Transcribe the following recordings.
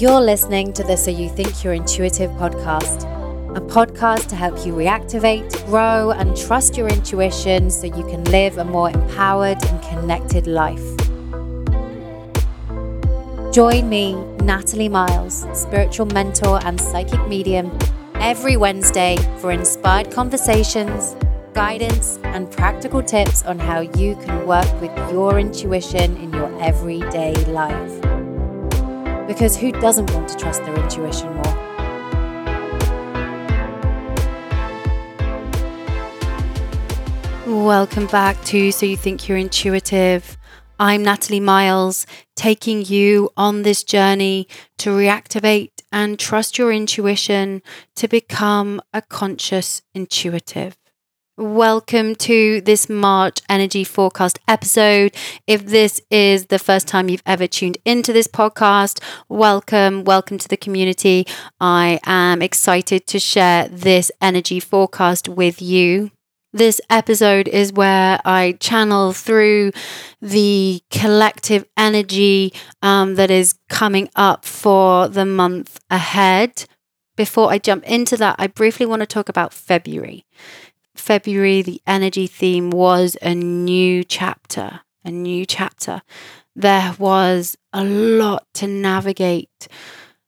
You're listening to the So You Think You're Intuitive podcast, a podcast to help you reactivate, grow, and trust your intuition so you can live a more empowered and connected life. Join me, Natalie Miles, spiritual mentor and psychic medium, every Wednesday for inspired conversations, guidance, and practical tips on how you can work with your intuition in your everyday life. Because who doesn't want to trust their intuition more? Welcome back to So You Think You're Intuitive. I'm Natalie Miles, taking you on this journey to reactivate and trust your intuition to become a conscious intuitive. Welcome to this March energy forecast episode. If this is the first time you've ever tuned into this podcast, welcome, welcome to the community. I am excited to share this energy forecast with you. This episode is where I channel through the collective energy um, that is coming up for the month ahead. Before I jump into that, I briefly want to talk about February. February, the energy theme was a new chapter, a new chapter. There was a lot to navigate.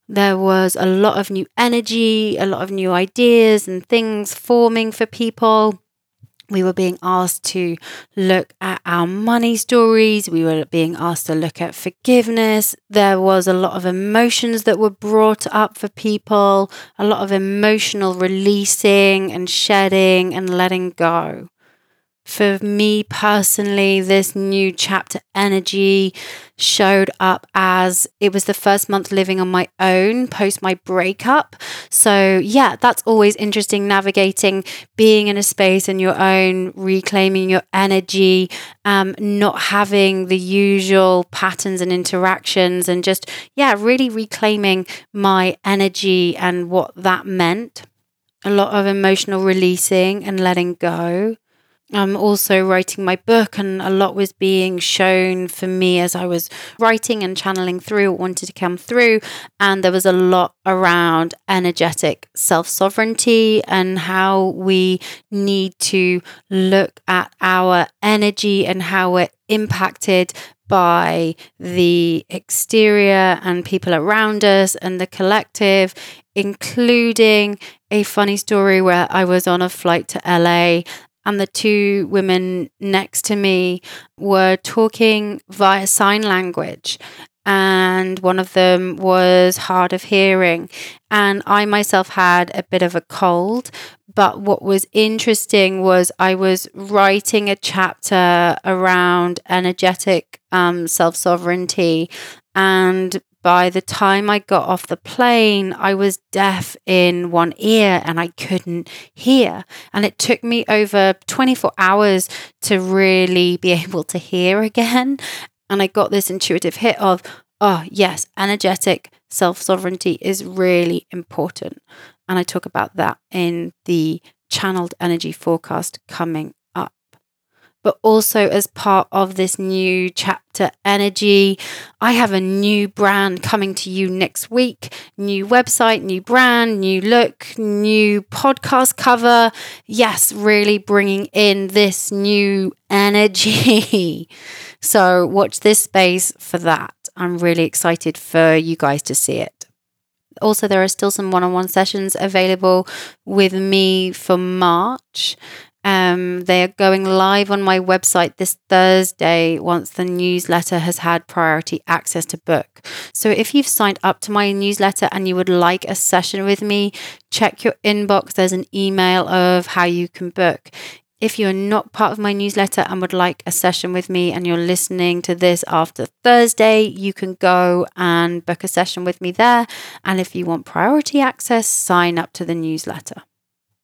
There was a lot of new energy, a lot of new ideas and things forming for people we were being asked to look at our money stories. We were being asked to look at forgiveness. There was a lot of emotions that were brought up for people, a lot of emotional releasing and shedding and letting go for me personally, this new chapter energy showed up as it was the first month living on my own post my breakup. So, yeah, that's always interesting navigating being in a space in your own, reclaiming your energy, um, not having the usual patterns and interactions, and just, yeah, really reclaiming my energy and what that meant. A lot of emotional releasing and letting go. I'm also writing my book, and a lot was being shown for me as I was writing and channeling through what wanted to come through. And there was a lot around energetic self sovereignty and how we need to look at our energy and how we're impacted by the exterior and people around us and the collective, including a funny story where I was on a flight to LA and the two women next to me were talking via sign language. And one of them was hard of hearing. And I myself had a bit of a cold. But what was interesting was I was writing a chapter around energetic um, self sovereignty. And by the time I got off the plane, I was deaf in one ear and I couldn't hear. And it took me over 24 hours to really be able to hear again. And I got this intuitive hit of, oh, yes, energetic self sovereignty is really important. And I talk about that in the channeled energy forecast coming but also as part of this new chapter energy. I have a new brand coming to you next week. New website, new brand, new look, new podcast cover. Yes, really bringing in this new energy. so, watch this space for that. I'm really excited for you guys to see it. Also, there are still some one on one sessions available with me for March. Um, they are going live on my website this Thursday once the newsletter has had priority access to book. So if you've signed up to my newsletter and you would like a session with me, check your inbox. There's an email of how you can book. If you're not part of my newsletter and would like a session with me and you're listening to this after Thursday, you can go and book a session with me there. And if you want priority access, sign up to the newsletter.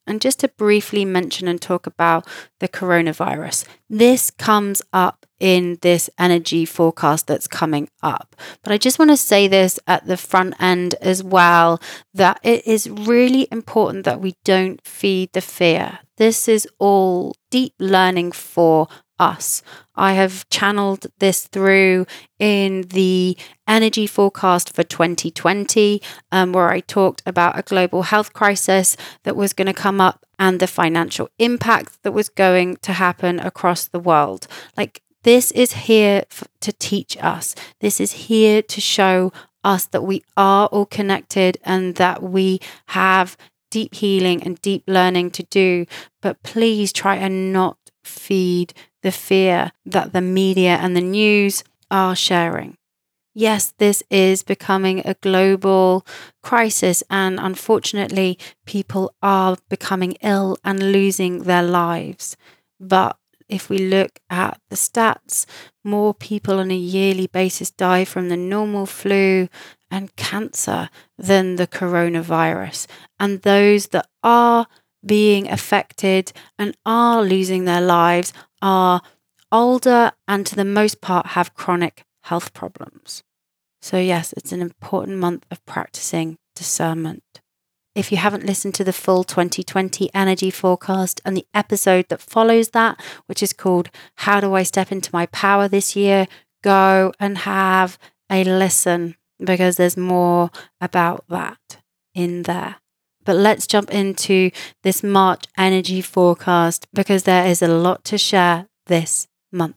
And just to briefly mention and talk about the coronavirus, this comes up in this energy forecast that's coming up. But I just want to say this at the front end as well that it is really important that we don't feed the fear. This is all deep learning for us. I have channeled this through in the energy forecast for 2020, um, where I talked about a global health crisis that was going to come up and the financial impact that was going to happen across the world. Like, this is here f- to teach us, this is here to show us that we are all connected and that we have deep healing and deep learning to do. But please try and not feed the fear that the media and the news are sharing. Yes, this is becoming a global crisis, and unfortunately, people are becoming ill and losing their lives. But if we look at the stats, more people on a yearly basis die from the normal flu and cancer than the coronavirus. And those that are being affected and are losing their lives are older and, to the most part, have chronic health problems. So, yes, it's an important month of practicing discernment. If you haven't listened to the full 2020 energy forecast and the episode that follows that, which is called How Do I Step into My Power This Year, go and have a listen because there's more about that in there. But let's jump into this March energy forecast because there is a lot to share this month.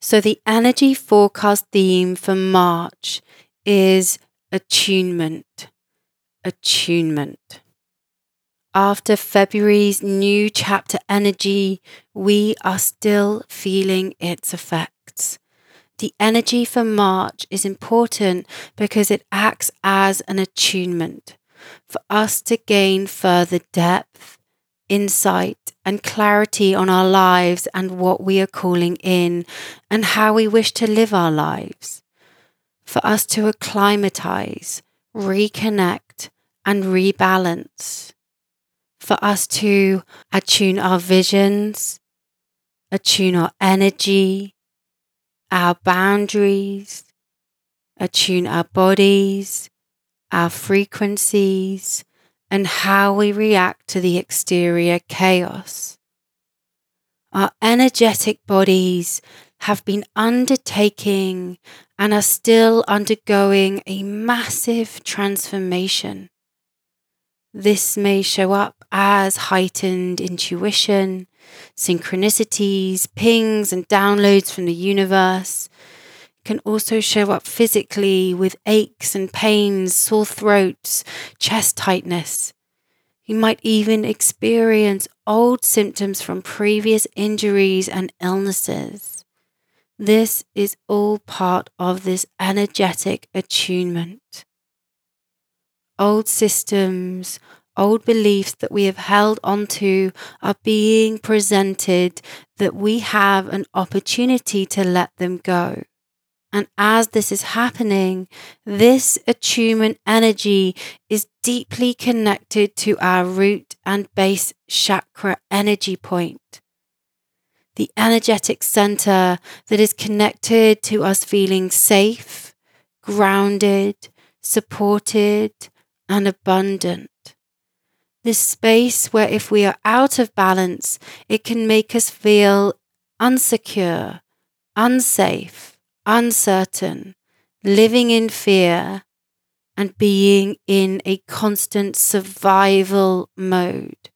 So, the energy forecast theme for March is attunement. Attunement. After February's new chapter energy, we are still feeling its effects. The energy for March is important because it acts as an attunement for us to gain further depth, insight, and clarity on our lives and what we are calling in and how we wish to live our lives. For us to acclimatize, reconnect, and rebalance. For us to attune our visions, attune our energy, our boundaries, attune our bodies, our frequencies, and how we react to the exterior chaos. Our energetic bodies have been undertaking and are still undergoing a massive transformation. This may show up as heightened intuition, synchronicities, pings, and downloads from the universe. Can also show up physically with aches and pains, sore throats, chest tightness. You might even experience old symptoms from previous injuries and illnesses. This is all part of this energetic attunement old systems, old beliefs that we have held onto are being presented that we have an opportunity to let them go. And as this is happening, this attunement energy is deeply connected to our root and base chakra energy point. The energetic center that is connected to us feeling safe, grounded, supported, and abundant. This space where if we are out of balance, it can make us feel unsecure, unsafe, uncertain, living in fear, and being in a constant survival mode.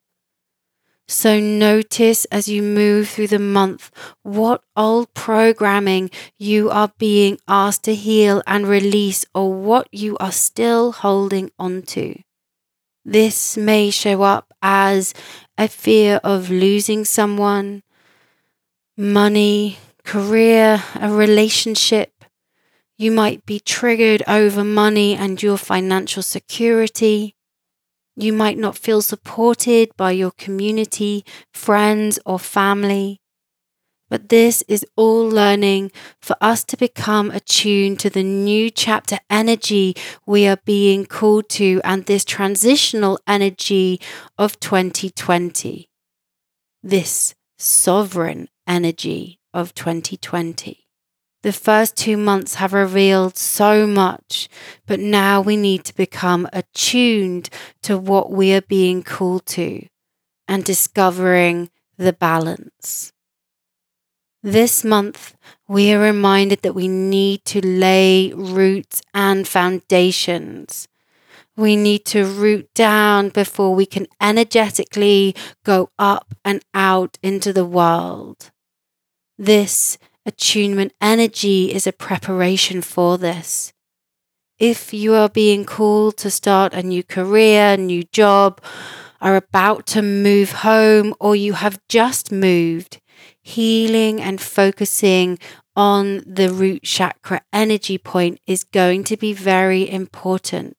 So notice as you move through the month what old programming you are being asked to heal and release or what you are still holding onto. This may show up as a fear of losing someone, money, career, a relationship. You might be triggered over money and your financial security. You might not feel supported by your community, friends, or family. But this is all learning for us to become attuned to the new chapter energy we are being called to and this transitional energy of 2020. This sovereign energy of 2020. The first two months have revealed so much, but now we need to become attuned to what we are being called to and discovering the balance. This month, we are reminded that we need to lay roots and foundations. We need to root down before we can energetically go up and out into the world. This attunement energy is a preparation for this. If you are being called to start a new career, new job, are about to move home, or you have just moved, healing and focusing on the root chakra energy point is going to be very important.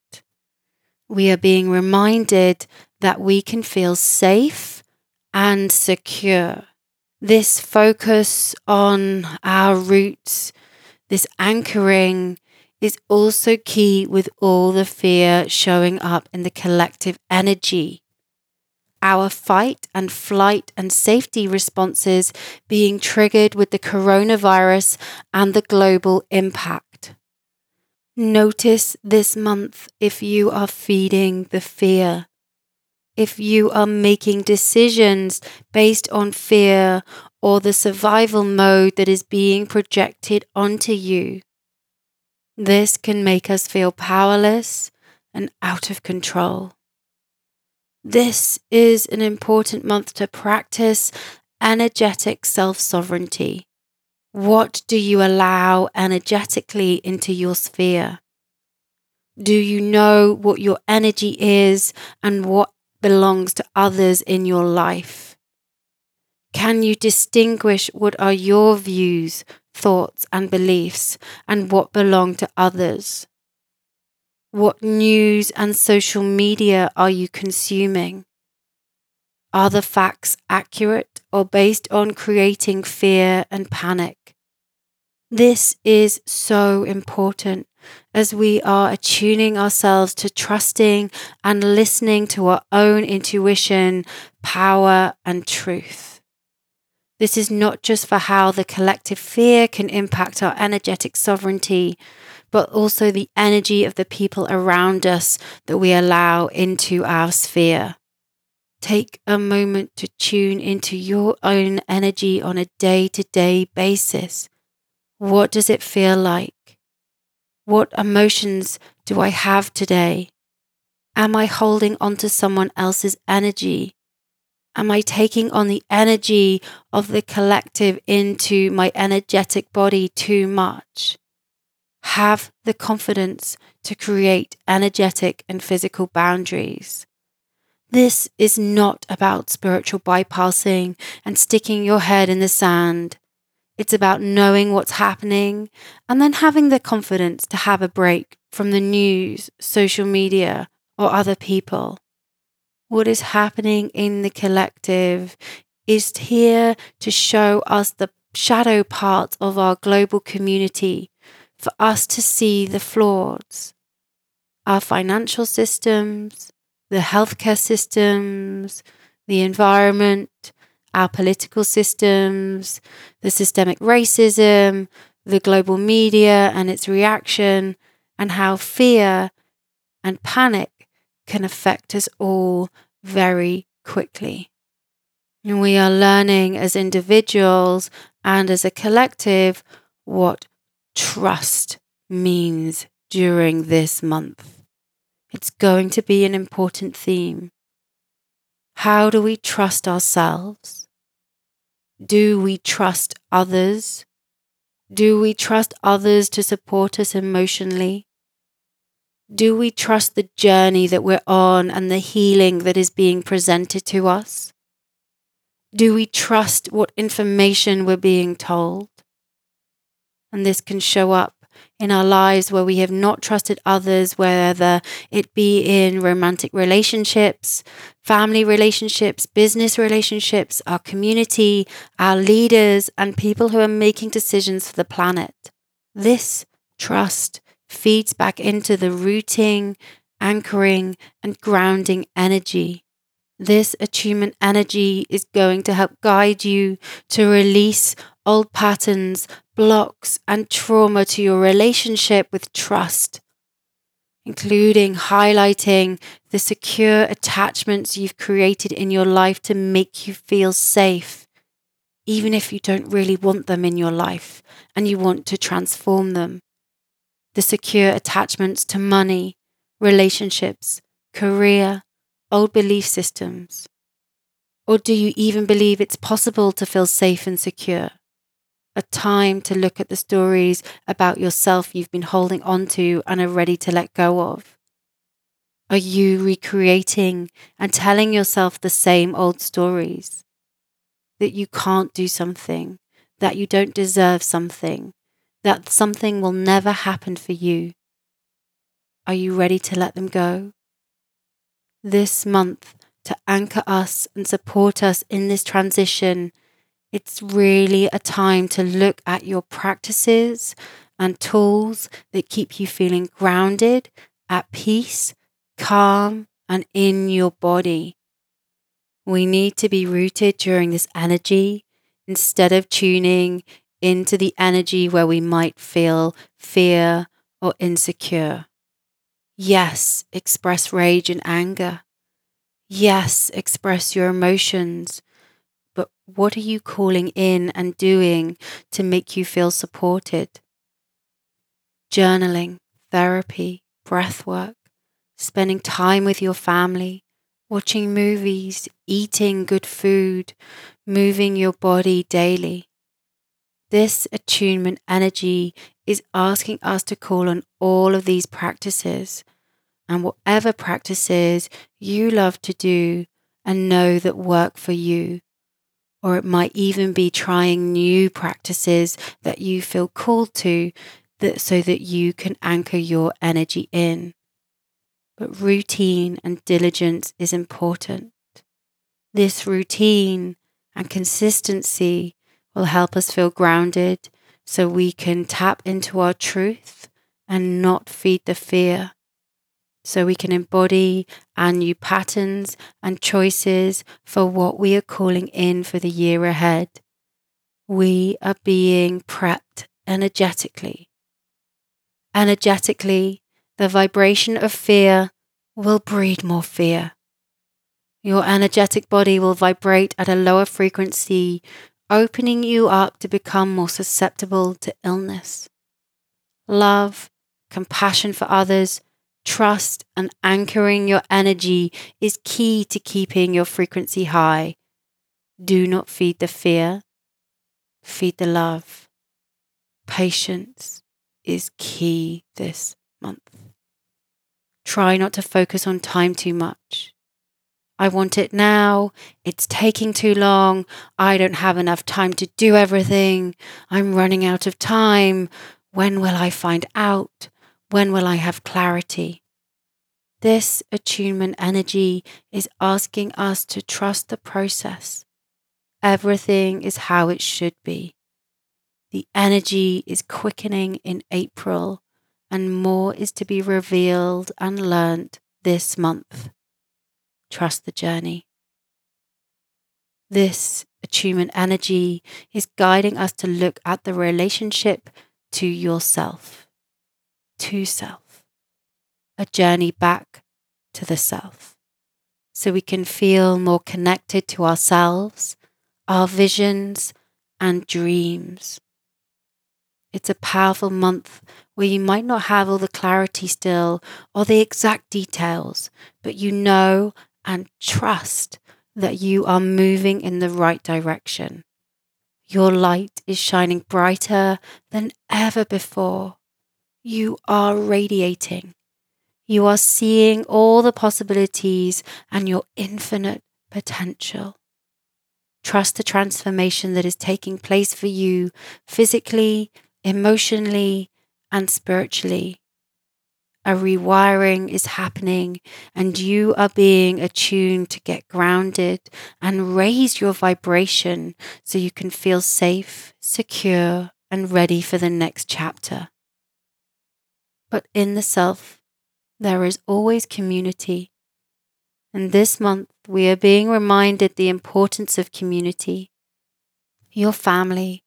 We are being reminded that we can feel safe and secure. This focus on our roots, this anchoring, is also key with all the fear showing up in the collective energy our fight and flight and safety responses being triggered with the coronavirus and the global impact. Notice this month if you are feeding the fear, if you are making decisions based on fear or the survival mode that is being projected onto you. This can make us feel powerless and out of control. This is an important month to practice energetic self sovereignty. What do you allow energetically into your sphere? Do you know what your energy is and what belongs to others in your life? Can you distinguish what are your views, thoughts, and beliefs and what belong to others? What news and social media are you consuming? Are the facts accurate or based on creating fear and panic? This is so important as we are attuning ourselves to trusting and listening to our own intuition, power, and truth. This is not just for how the collective fear can impact our energetic sovereignty, but also the energy of the people around us that we allow into our sphere. Take a moment to tune into your own energy on a day to day basis. What does it feel like? What emotions do I have today? Am I holding onto someone else's energy? Am I taking on the energy of the collective into my energetic body too much? have the confidence to create energetic and physical boundaries. This is not about spiritual bypassing and sticking your head in the sand. It's about knowing what's happening and then having the confidence to have a break from the news, social media, or other people. What is happening in the collective is here to show us the shadow parts of our global community for us to see the flaws. Our financial systems, the healthcare systems, the environment, our political systems, the systemic racism, the global media and its reaction, and how fear and panic can affect us all very quickly. And we are learning as individuals and as a collective what trust means during this month. It's going to be an important theme. How do we trust ourselves? Do we trust others? Do we trust others to support us emotionally? Do we trust the journey that we're on and the healing that is being presented to us? Do we trust what information we're being told? And this can show up in our lives where we have not trusted others, whether it be in romantic relationships, family relationships, business relationships, our community, our leaders, and people who are making decisions for the planet. This trust feeds back into the rooting, anchoring, and grounding energy. This attunement energy is going to help guide you to release old patterns, blocks, and trauma to your relationship with trust, including highlighting the secure attachments you've created in your life to make you feel safe, even if you don't really want them in your life and you want to transform them. The secure attachments to money, relationships, career, old belief systems. Or do you even believe it's possible to feel safe and secure? A time to look at the stories about yourself you've been holding on to and are ready to let go of. Are you recreating and telling yourself the same old stories? That you can't do something, that you don't deserve something, that something will never happen for you. Are you ready to let them go? This month, to anchor us and support us in this transition, it's really a time to look at your practices and tools that keep you feeling grounded, at peace, calm, and in your body. We need to be rooted during this energy instead of tuning into the energy where we might feel fear or insecure. Yes, express rage and anger. Yes, express your emotions. What are you calling in and doing to make you feel supported? Journaling, therapy, breath work, spending time with your family, watching movies, eating good food, moving your body daily. This attunement energy is asking us to call on all of these practices and whatever practices you love to do and know that work for you. Or it might even be trying new practices that you feel called to that so that you can anchor your energy in but routine and diligence is important. This routine and consistency will help us feel grounded so we can tap into our truth and not feed the fear. So we can embody our new patterns and choices for what we are calling in for the year ahead. We are being prepped energetically. Energetically, the vibration of fear will breed more fear. Your energetic body will vibrate at a lower frequency, opening you up to become more susceptible to illness. Love, compassion for others, trust, and anchoring your energy is key to keeping your frequency high. Do not feed the fear, feed the love. Patience is key this month. Try not to focus on time too much. I want it now. It's taking too long. I don't have enough time to do everything. I'm running out of time. When will I find out? When will I have clarity? This attunement energy is asking us to trust the process. Everything is how it should be. The energy is quickening in April and more is to be revealed and learnt this month. Trust the journey. This attunement energy is guiding us to look at the relationship to yourself, to self, a journey back to the self, so we can feel more connected to ourselves, our visions, and dreams. It's a powerful month where you might not have all the clarity still or the exact details, but you know and trust that you are moving in the right direction. Your light is shining brighter than ever before. You are radiating. You are seeing all the possibilities and your infinite potential. Trust the transformation that is taking place for you physically, emotionally, and spiritually. A rewiring is happening, and you are being attuned to get grounded and raise your vibration so you can feel safe, secure, and ready for the next chapter. But in the self, there is always community. And this month, we are being reminded the importance of community. Your family,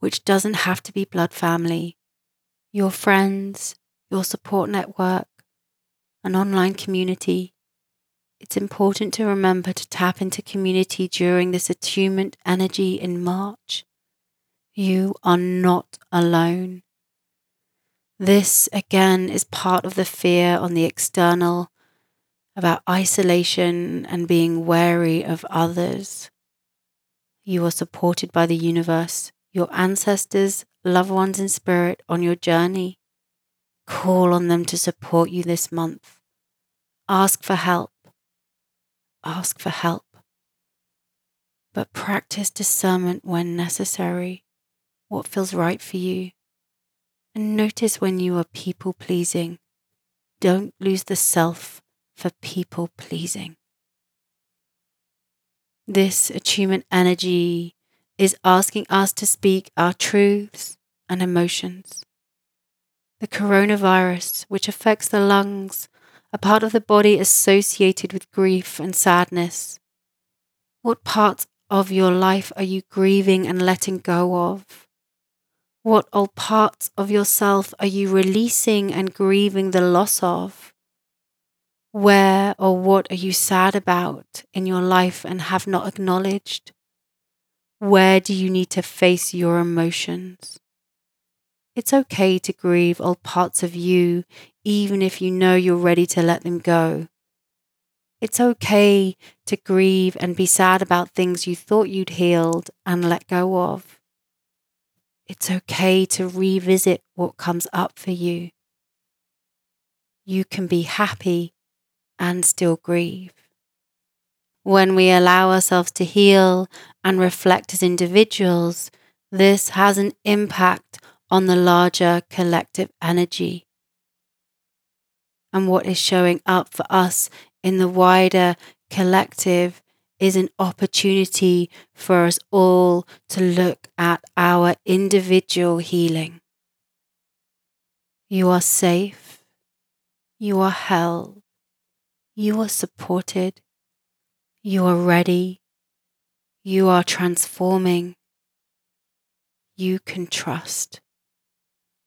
which doesn't have to be blood family, your friends, your support network, an online community it's important to remember to tap into community during this attunement energy in March. You are not alone. This, again, is part of the fear on the external about isolation and being wary of others. You are supported by the universe, your ancestors, loved ones in spirit on your journey. Call on them to support you this month. Ask for help ask for help, but practice discernment when necessary, what feels right for you. And notice when you are people pleasing. Don't lose the self for people pleasing. This attunement energy is asking us to speak our truths and emotions. The coronavirus, which affects the lungs, a part of the body associated with grief and sadness? What parts of your life are you grieving and letting go of? What old parts of yourself are you releasing and grieving the loss of? Where or what are you sad about in your life and have not acknowledged? Where do you need to face your emotions? It's okay to grieve old parts of you, even if you know you're ready to let them go. It's okay to grieve and be sad about things you thought you'd healed and let go of. It's okay to revisit what comes up for you. You can be happy and still grieve. When we allow ourselves to heal and reflect as individuals, this has an impact on the larger collective energy. And what is showing up for us in the wider collective is an opportunity for us all to look at our individual healing. You are safe. You are held. You are supported. You are ready. You are transforming. You can trust.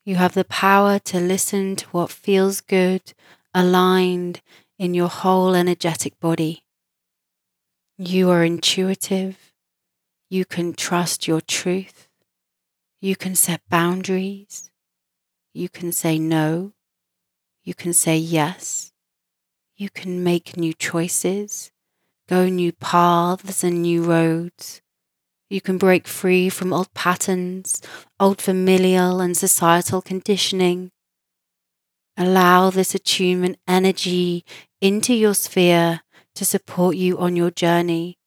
You have the power to listen to what feels good, aligned in your whole energetic body. You are intuitive. You can trust your truth. You can set boundaries. You can say no. You can say yes. You can make new choices, go new paths and new roads. You can break free from old patterns, old familial and societal conditioning. Allow this attunement energy into your sphere to support you on your journey.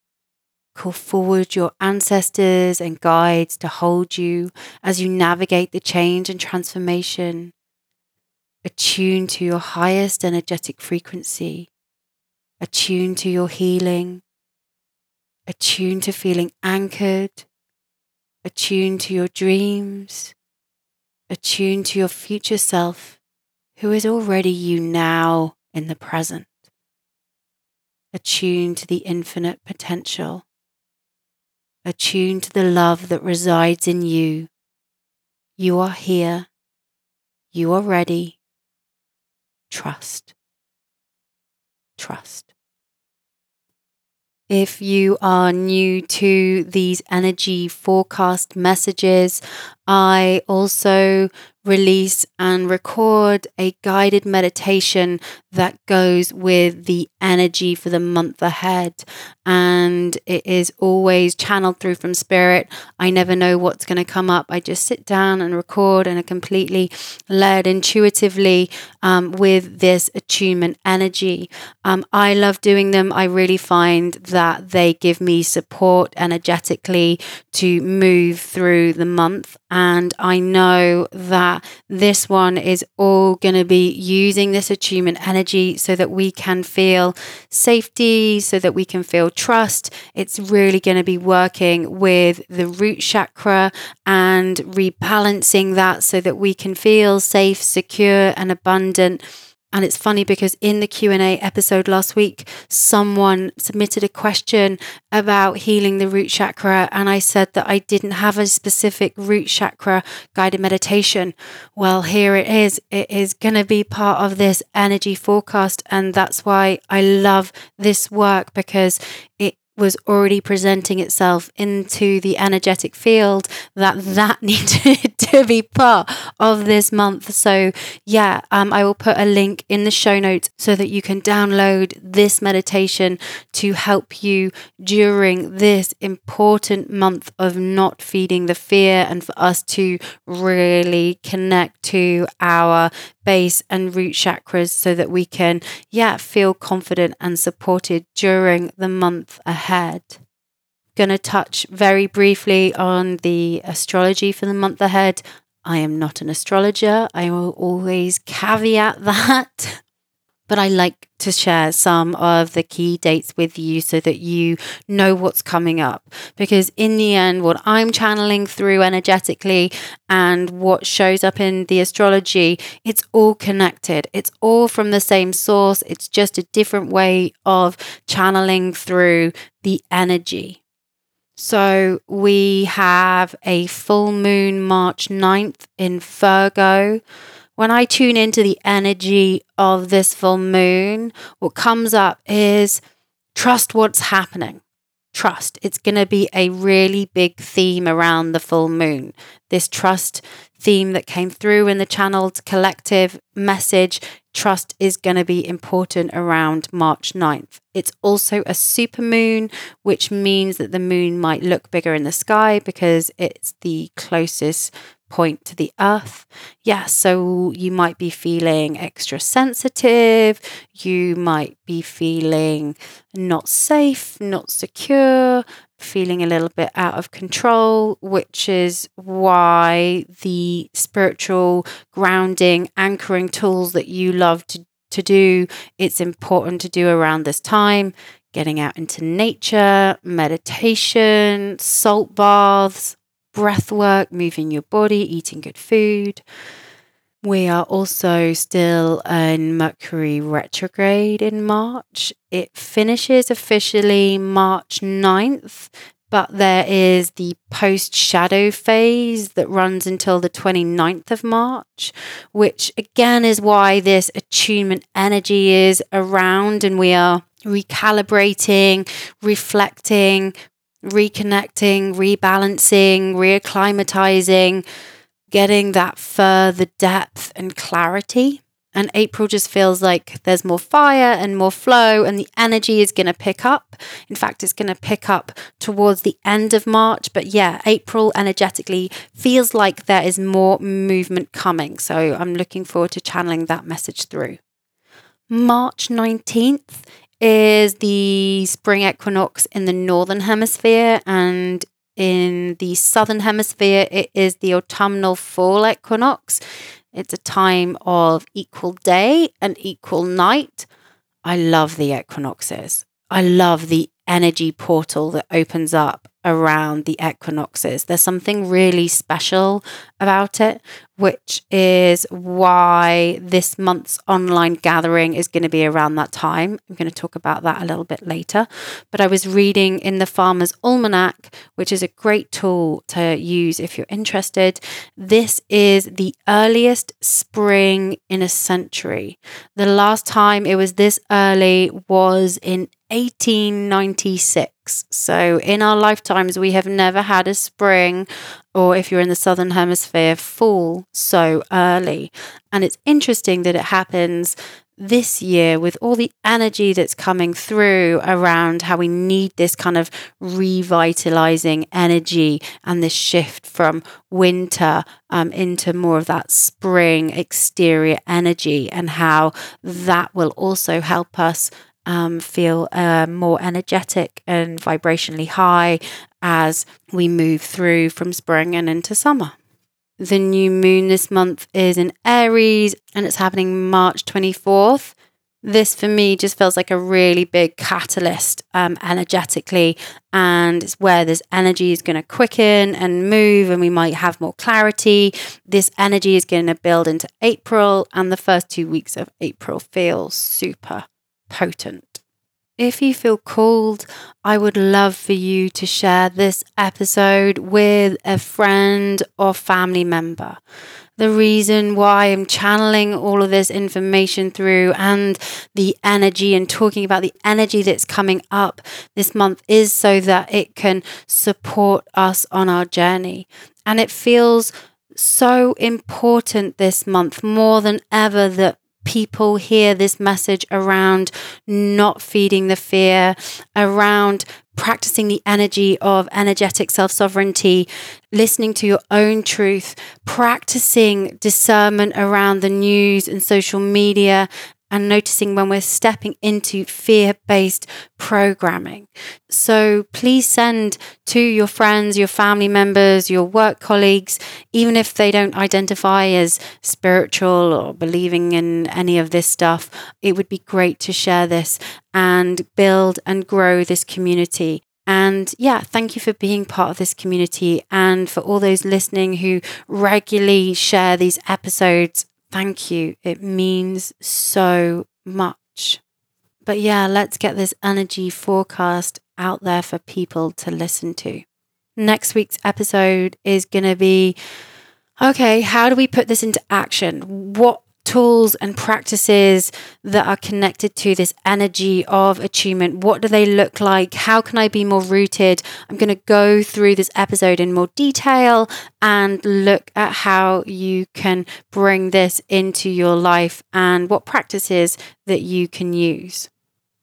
Call forward your ancestors and guides to hold you as you navigate the change and transformation. Attune to your highest energetic frequency. Attune to your healing attuned to feeling anchored, attuned to your dreams, attuned to your future self, who is already you now in the present, attuned to the infinite potential, attuned to the love that resides in you. You are here. You are ready. Trust. Trust. If you are new to these energy forecast messages, I also release and record a guided meditation that goes with the energy for the month ahead. And it is always channeled through from spirit. I never know what's going to come up. I just sit down and record and are completely led intuitively um, with this attunement energy. Um, I love doing them. I really find that they give me support energetically to move through the month. And I know that this one is all going to be using this attunement energy so that we can feel safety, so that we can feel trust. It's really going to be working with the root chakra and rebalancing that so that we can feel safe, secure, and abundant And it's funny because in the Q&A episode last week, someone submitted a question about healing the root chakra and I said that I didn't have a specific root chakra guided meditation. Well, here it is. It is going to be part of this energy forecast and that's why I love this work because it was already presenting itself into the energetic field that that needed to be part of this month so yeah um, i will put a link in the show notes so that you can download this meditation to help you during this important month of not feeding the fear and for us to really connect to our base and root chakras so that we can, yeah, feel confident and supported during the month ahead. Going to touch very briefly on the astrology for the month ahead. I am not an astrologer. I will always caveat that but I like to share some of the key dates with you so that you know what's coming up. Because in the end, what I'm channeling through energetically and what shows up in the astrology, it's all connected. It's all from the same source. It's just a different way of channeling through the energy. So we have a full moon March 9th in Virgo when I tune into the energy of this full moon, what comes up is trust what's happening. Trust. It's going to be a really big theme around the full moon. This trust theme that came through in the channeled collective message, trust is going to be important around March 9th. It's also a super moon, which means that the moon might look bigger in the sky because it's the closest point to the earth. Yeah, so you might be feeling extra sensitive, you might be feeling not safe, not secure, feeling a little bit out of control, which is why the spiritual grounding, anchoring tools that you love to, to do, it's important to do around this time. Getting out into nature, meditation, salt baths, breath work, moving your body, eating good food. We are also still in Mercury retrograde in March. It finishes officially March 9th, but there is the post shadow phase that runs until the 29th of March, which again is why this attunement energy is around and we are recalibrating, reflecting, reconnecting, rebalancing, reacclimatizing, getting that further depth and clarity. And April just feels like there's more fire and more flow, and the energy is going to pick up. In fact, it's going to pick up towards the end of March. But yeah, April energetically feels like there is more movement coming. So I'm looking forward to channeling that message through. March 19th is the spring equinox in the northern hemisphere and in the southern hemisphere it is the autumnal fall equinox. It's a time of equal day and equal night. I love the equinoxes. I love the energy portal that opens up around the equinoxes. There's something really special about it, which is why this month's online gathering is going to be around that time. I'm going to talk about that a little bit later. But I was reading in the Farmer's Almanac, which is a great tool to use if you're interested. This is the earliest spring in a century. The last time it was this early was in 1896. So, in our lifetimes, we have never had a spring, or if you're in the southern hemisphere, fall so early. And it's interesting that it happens this year with all the energy that's coming through around how we need this kind of revitalizing energy and this shift from winter um, into more of that spring exterior energy, and how that will also help us um, feel uh, more energetic and vibrationally high as we move through from spring and into summer. The new moon this month is in Aries and it's happening March 24th. this for me just feels like a really big catalyst um, energetically and it's where this energy is going to quicken and move and we might have more clarity this energy is going to build into april and the first two weeks of april feel super potent if you feel called, I would love for you to share this episode with a friend or family member the reason why I'm channeling all of this information through and the energy and talking about the energy that's coming up this month is so that it can support us on our journey. And it feels so important this month more than ever that people hear this message around not feeding the fear, around practicing the energy of energetic self sovereignty, listening to your own truth, practicing discernment around the news and social media, and noticing when we're stepping into fear based programming. So please send to your friends, your family members, your work colleagues, even if they don't identify as spiritual or believing in any of this stuff, it would be great to share this and build and grow this community. And yeah, thank you for being part of this community and for all those listening who regularly share these episodes Thank you. It means so much. But yeah, let's get this energy forecast out there for people to listen to. Next week's episode is going to be okay, how do we put this into action? What tools and practices that are connected to this energy of attunement? What do they look like? How can I be more rooted? I'm going to go through this episode in more detail and look at how you can bring this into your life and what practices that you can use.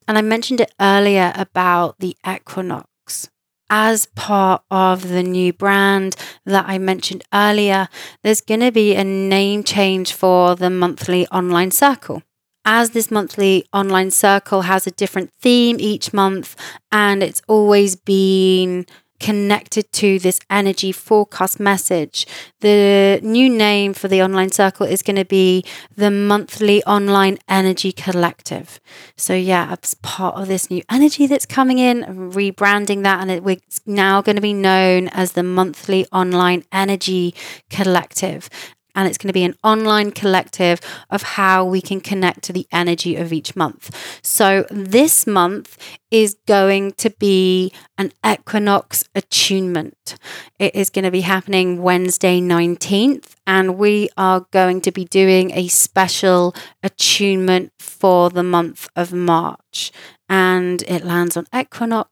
And I mentioned it earlier about the equinox as part of the new brand that I mentioned earlier, there's going to be a name change for the monthly online circle. As this monthly online circle has a different theme each month, and it's always been connected to this energy forecast message. The new name for the online circle is going to be the monthly online energy collective. So, yeah, it's part of this new energy that's coming in, I'm rebranding that, and it's now going to be known as the monthly online energy collective and it's going to be an online collective of how we can connect to the energy of each month. So this month is going to be an equinox attunement. It is going to be happening Wednesday 19th and we are going to be doing a special attunement for the month of March and it lands on equinox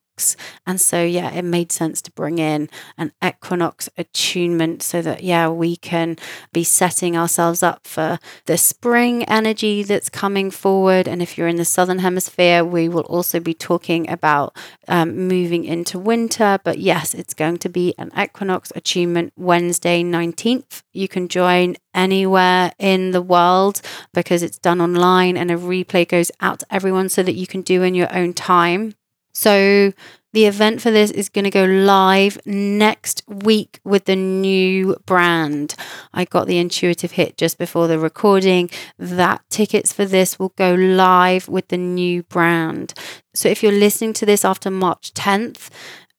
and so, yeah, it made sense to bring in an equinox attunement so that, yeah, we can be setting ourselves up for the spring energy that's coming forward. And if you're in the southern hemisphere, we will also be talking about um, moving into winter. But yes, it's going to be an equinox attunement Wednesday, 19th. You can join anywhere in the world because it's done online and a replay goes out to everyone so that you can do in your own time. So the event for this is going to go live next week with the new brand. I got the intuitive hit just before the recording that tickets for this will go live with the new brand. So if you're listening to this after March 10th,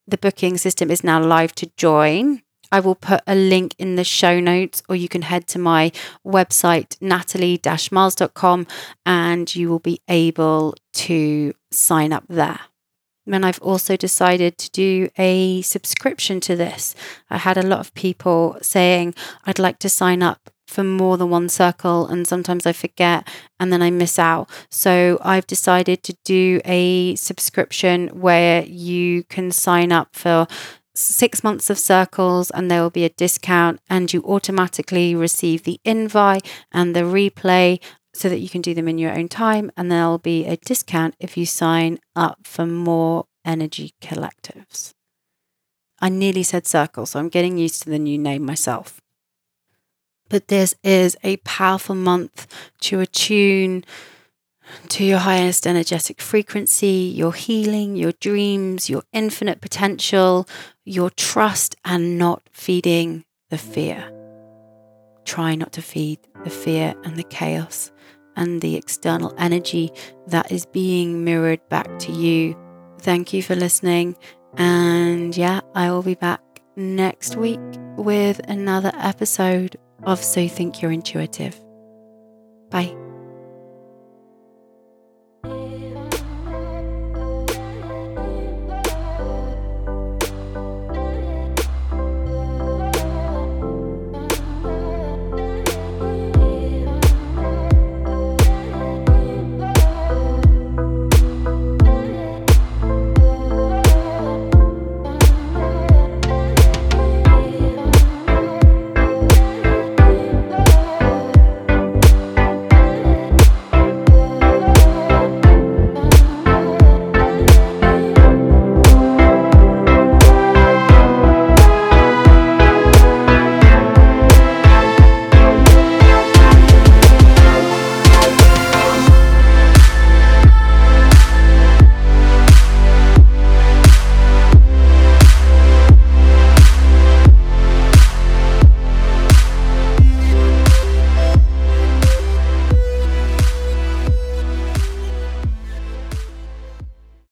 the booking system is now live to join. I will put a link in the show notes, or you can head to my website, natalie miles.com, and you will be able to sign up there. And I've also decided to do a subscription to this. I had a lot of people saying, I'd like to sign up for more than one circle, and sometimes I forget and then I miss out. So I've decided to do a subscription where you can sign up for six months of circles and there will be a discount and you automatically receive the invite and the replay so that you can do them in your own time. And there'll be a discount if you sign up for more energy collectives. I nearly said circle, so I'm getting used to the new name myself. But this is a powerful month to attune to your highest energetic frequency, your healing, your dreams, your infinite potential, your trust, and not feeding the fear. Try not to feed the fear and the chaos and the external energy that is being mirrored back to you. Thank you for listening. And yeah, I will be back next week with another episode of So Think You're Intuitive. Bye.